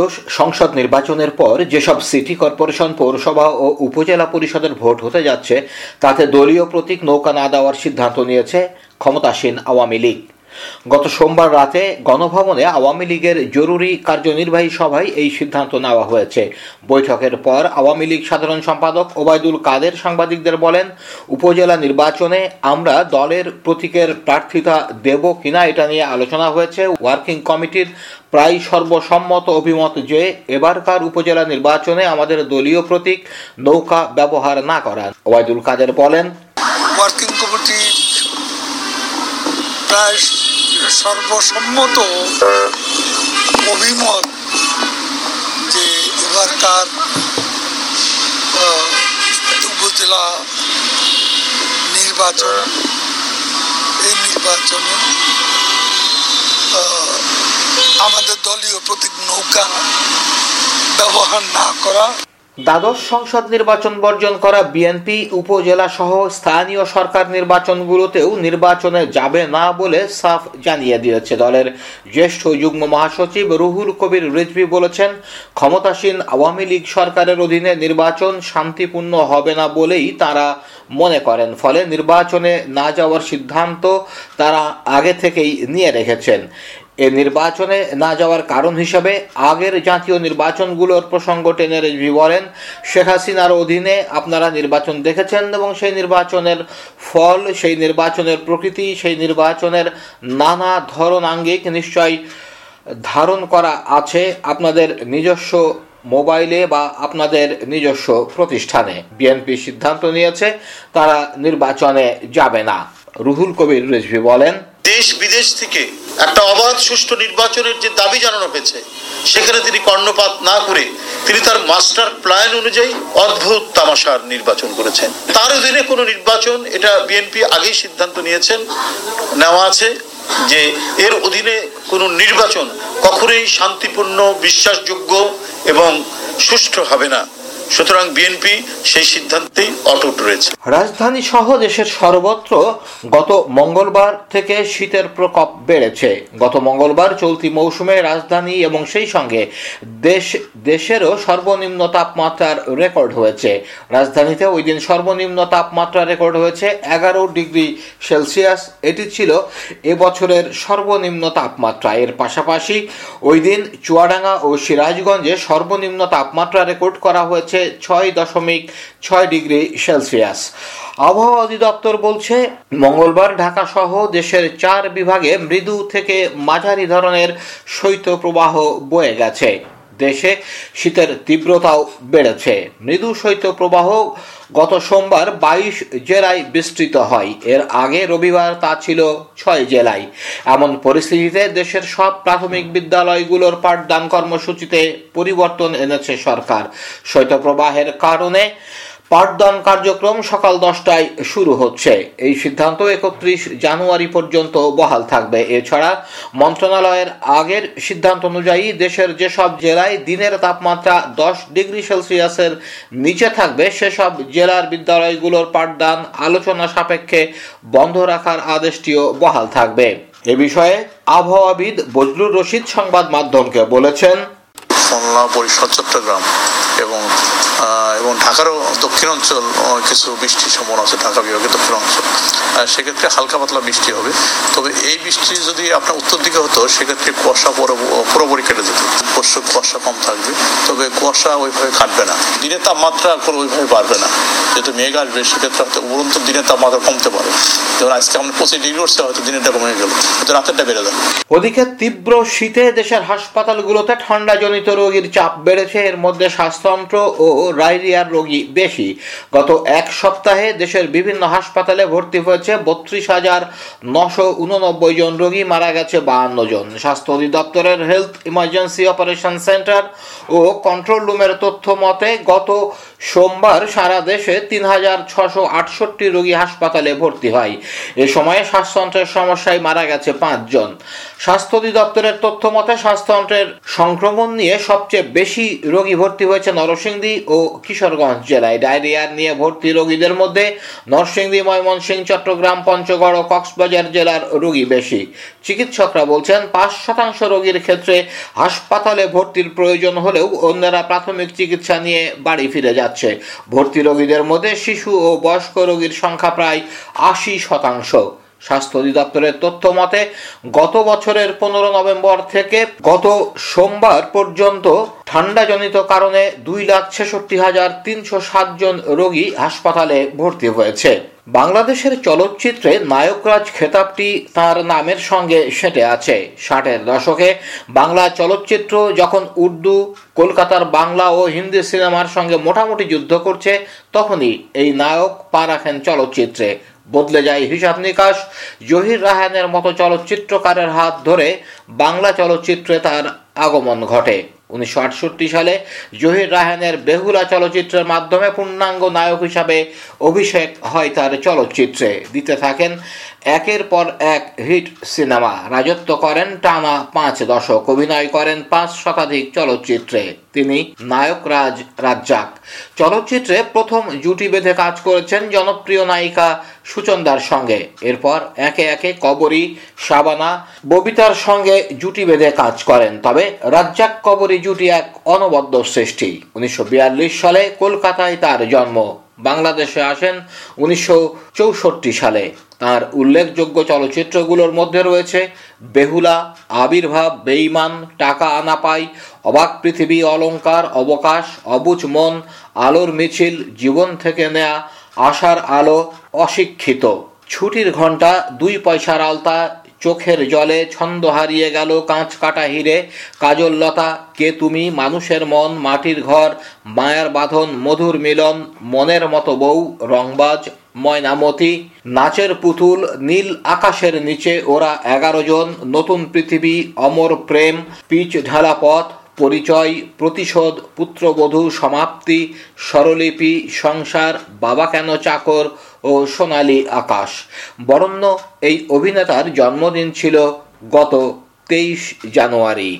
দ্বাদশ সংসদ নির্বাচনের পর যেসব সিটি কর্পোরেশন, পৌরসভা ও উপজেলা পরিষদের ভোট হতে যাচ্ছে, তাতে দলীয় প্রতীক নৌকা না দেওয়ার সিদ্ধান্ত নিয়েছে ক্ষমতাসীন আওয়ামী লীগ। গত সোমবার রাতে গণভবনে আওয়ামী লীগের জরুরি কার্যনির্বাহী সভায় এই সিদ্ধান্ত নেওয়া হয়েছে। বৈঠকের পর আওয়ামী লীগ সাধারণ সম্পাদক ওবায়দুল কাদের সাংবাদিকদের বলেন, উপজেলা নির্বাচনে আমরা দলের প্রতীকের প্রার্থিতা দেব কিনা এটা নিয়ে আলোচনা হয়েছে। ওয়ার্কিং কমিটির প্রায় সর্বসম্মত অভিমত যে এবারকার উপজেলা নির্বাচনে আমাদের দলীয় প্রতীক নৌকা ব্যবহার না করা ওবায়দুল কাদের বলেন প্রায় সর্বসম্মত অভিমত যে এবারকার উপজেলা নির্বাচন, এই নির্বাচনে আমাদের দলীয় প্রতীক নৌকা ব্যবহার না করা দ্বাদশ সংসদ নির্বাচন বর্জন করা বিএনপি উপজেলা সহ স্থানীয় সরকার নির্বাচনগুলোতেও নির্বাচনে যাবে না বলে সাফ জানিয়ে দিয়েছে দলের জ্যেষ্ঠ যুগ্ম মহাসচিব রুহুল কবির রিজভি বলেছেন, ক্ষমতাসীন আওয়ামী লীগ সরকারের অধীনে নির্বাচন শান্তিপূর্ণ হবে না বলেই তারা মনে করেন। ফলে নির্বাচনে না যাওয়ার সিদ্ধান্ত তারা আগে থেকেই নিয়ে রেখেছেন। এ নির্বাচনে না যাওয়ার কারণ হিসাবে আগের জাতীয় নির্বাচনগুলোর প্রসঙ্গ টেনে রেজভি বলেন, শেখ হাসিনার অধীনে আপনারা নির্বাচন দেখেছেন এবং সেই নির্বাচনের ফল, সেই নির্বাচনের প্রকৃতি, সেই নির্বাচনের নানা ধরন আঙ্গিক নিশ্চয় ধারণ করা আছে আপনাদের নিজস্ব মোবাইলে বা আপনাদের নিজস্ব প্রতিষ্ঠানে। বিএনপি সিদ্ধান্ত নিয়েছে, তারা নির্বাচনে যাবে না। রুহুল কবির রেজভি বলেন দেশ বিদেশ থেকে একটা অবাধ সুষ্ঠু নির্বাচনের যে দাবি জানানো হয়েছে, সেখানে তিনি কর্ণপাত না করে তিনি তার মাস্টার প্ল্যান অনুযায়ী অদ্ভুত তামাশার নির্বাচন করেছেন। তার অধীনে কোনো নির্বাচন, এটা বিএনপি আগেই সিদ্ধান্ত নিয়েছেন, নেওয়া আছে যে এর অধীনে কোনো নির্বাচন কখনোই শান্তিপূর্ণ, বিশ্বাসযোগ্য এবং সুষ্ঠু হবে না। সুতরাং বিএনপি সেই সিদ্ধান্তেই অটুট রয়েছে। রাজধানী সহ দেশের সর্বত্র গত মঙ্গলবার থেকে শীতের প্রকোপ বেড়েছে। গত মঙ্গলবার চলতি মৌসুমে রাজধানী এবং সেই সঙ্গে দেশ, দেশেরও সর্বনিম্ন তাপমাত্রার রেকর্ড হয়েছে। রাজধানীতে ওই দিন সর্বনিম্ন তাপমাত্রা রেকর্ড হয়েছে এগারো ডিগ্রি সেলসিয়াস। এটি ছিল এবছরের সর্বনিম্ন তাপমাত্রা। এর পাশাপাশি ওই দিন চুয়াডাঙ্গা ও সিরাজগঞ্জে সর্বনিম্ন তাপমাত্রা রেকর্ড করা হয়েছে ছয় দশমিক ছয় ডিগ্রি সেলসিয়াস। আবহাওয়া অধিদপ্তর বলছে, মঙ্গলবার ঢাকা সহ দেশের চার বিভাগে মৃদু থেকে মাঝারি ধরনের শৈত্যপ্রবাহ বয়ে গেছে। দেশে শীতের তীব্রতাও বেড়েছে। মৃদু শৈত্যপ্রবাহ গত সোমবার বাইশ জেলায় বিস্তৃত হয়। এর আগে রবিবার তা ছিল ছয় জেলায়। এমন পরিস্থিতিতে দেশের সব প্রাথমিক বিদ্যালয়গুলোর পাঠদান কর্মসূচিতে পরিবর্তন এনেছে সরকার। শৈত্যপ্রবাহের কারণে পাঠদান কার্যক্রম সকাল দশটায় শুরু হচ্ছে। এই সিদ্ধান্ত একত্রিশ জানুয়ারি পর্যন্ত বহাল থাকবে। এছাড়া মন্ত্রণালয়ের আগের সিদ্ধান্ত অনুযায়ী দেশের যেসব জেলায় দিনের তাপমাত্রা দশ ডিগ্রি সেলসিয়াসের নিচে থাকবে, সেসব জেলার বিদ্যালয়গুলোর পাঠদান আলোচনা সাপেক্ষে বন্ধ রাখার আদেশটিও বহাল থাকবে। এ বিষয়ে আবহাওয়াবিদ বজলুর রশিদ সংবাদ মাধ্যমকে বলেছেন খুলনা পরিষদ চট্টগ্রাম এবং এবং ঢাকারও দক্ষিণ অঞ্চল কিছু বৃষ্টির সম্ভাবনা আছে, ঢাকা বিভাগের দক্ষিণ অঞ্চল সেক্ষেত্রে হালকা পাতলা বৃষ্টি হবে। তবে এই বৃষ্টি যদি আপনার উত্তর দিকে হতো, সেক্ষেত্রে কুয়াশা পুরো, পুরোপুরি কেটে যেত। পরশু কুয়াশা কম থাকবে, তবে কুয়াশা ওইভাবে কাটবে না। দিনের তাপমাত্রা ওইভাবে বাড়বে না। যেহেতু মেঘ আসবে, সেক্ষেত্রে হয়তো উপরন্ত দিনের তাপমাত্রা কমতে পারে। যেমন আজকে আমরা পঁচিশ ডিগ্রি উঠছে হয়তো দিনেরটা কমে গেল। হয়তো রাতেরটা বেড়ে যাবে। ওদিকে তীব্র শীতে দেশের হাসপাতালগুলোতে ঠান্ডাজনিত রোগীর চাপ বেড়েছে। এর মধ্যে শ্বাসতন্ত্র ও ডায়রিয়ার রোগী বেশি। গত এক সপ্তাহে দেশের বিভিন্ন হাসপাতালে ভর্তি হয়েছে বত্রিশ হাজার নশো উননব্বই জন রোগী। মারা গেছে বাহান্ন জন। স্বাস্থ্য অধিদপ্তরের হেলথ ইমার্জেন্সি অপারেশন সেন্টার ও কন্ট্রোল রুমের তথ্য মতে, গত সোমবার সারা দেশে তিন হাজার ছশো আটষট্টি রোগী হাসপাতালে ভর্তি হয়। এ সময়ে শ্বাসতন্ত্রের সমস্যায় মারা গেছে পাঁচজন। স্বাস্থ্য অধিদপ্তরের তথ্য মতে, শ্বাসতন্ত্রের সংক্রমণ নিয়ে সবচেয়ে বেশি রোগী ভর্তি হয়েছে নরসিংদী ও কিশোরগঞ্জ জেলায়। ডায়রিয়া নিয়ে ভর্তি রোগীদের মধ্যে নরসিংদী, ময়মনসিংহ, চট্টগ্রাম, পঞ্চগড় ও কক্সবাজার জেলার রোগী বেশি। চিকিৎসকরা বলছেন, পাঁচ শতাংশ রোগীর ক্ষেত্রে হাসপাতালে ভর্তির প্রয়োজন হলেও অন্যরা প্রাথমিক চিকিৎসা নিয়ে বাড়ি ফিরে যাচ্ছে। ভর্তি রোগীদের মধ্যে শিশু ও বয়স্ক রোগীর সংখ্যা প্রায় আশি শতাংশ। স্বাস্থ্য অধিদপ্তরের তথ্য মতে, গত বছরের পনেরো নভেম্বর থেকে গত সোমবার পর্যন্ত ঠান্ডাজনিত কারণে দুই লাখ ছেষট্টি হাজার তিনশো সাত জন রোগী হাসপাতালে ভর্তি হয়েছে। বাংলাদেশের চলচ্চিত্রে নায়করাজ খেতাবটি তার নামের সঙ্গে সেটে আছে। ষাটের দশকে বাংলা চলচ্চিত্র যখন উর্দু, কলকাতার বাংলা ও হিন্দি সিনেমার সঙ্গে মোটামুটি যুদ্ধ করছে, তখনই এই নায়ক পা রাখেন চলচ্চিত্রে। বদলে যায় হিসাব নিকাশ, জহির রাহানের মতো চলচ্চিত্রকারের হাত ধরে বাংলা চলচ্চিত্রে তার আগমন ঘটে। উনিশশো আটষট্টি সালে জহির রাহানের বেহুলা চলচ্চিত্রের মাধ্যমে পূর্ণাঙ্গ নায়ক হিসাবে অভিষেক হয় তার চলচ্চিত্রে। দিতে থাকেন একের পর এক হিট সিনেমা। রাজত্ব করেন টানা পাঁচ দশক, অভিনয় করেন পাঁচ শতাধিক চলচ্চিত্রে। তিনি নায়ক রাজ রাজ্জাক। চলচ্চিত্রে প্রথম জুটি বেঁধে কাজ করেছেন জনপ্রিয় নায়িকা সুচন্দার সঙ্গে। এরপর একে একে কবরী শাবানা ববিতার সঙ্গে জুটি বেঁধে কাজ করেন। তবে রাজ্জাক কবরী জুটি এক অনবদ্য সৃষ্টি। উনিশশো বিয়াল্লিশ সালে কলকাতায় তার জন্ম। বাংলাদেশে আসেন উনিশশো চৌষট্টি সালে। তার উল্লেখযোগ্য চলচ্চিত্রগুলোর মধ্যে রয়েছে বেহুলা, আবির্ভাব বেইমান টাকা আনা পাই, অবাক পৃথিবী অলঙ্কার অবকাশ, অবুজ মন, আলোর মিছিল, জীবন থেকে নেয়া, আশার আলো, অশিক্ষিত। ছুটির ঘণ্টা দুই পয়সার আলতা চোখের জলে ছন্দ হারিয়ে গেল কাঁচ কাটা হিরে। কাজল লতা, কে তুমি? মানুষের মন, মাটির ঘর, মায়ার বাঁধন, মধুর মিলন, মনের মতো বউ, রংবাজ, ময়নামতি। নাচের পুতুল, নীল আকাশের নিচে ওরা এগারো জন। নতুন পৃথিবী, অমর প্রেম, পিচ ঢালা পথ পরিচয়, প্রতিশোধ, পুত্রবধূ, সমাপ্তি, স্বরলিপি, সংসার, বাবা কেন চাকর ও সোনালি আকাশ। বরণ্য এই অভিনেতার জন্মদিন ছিল গত তেইশ জানুয়ারি।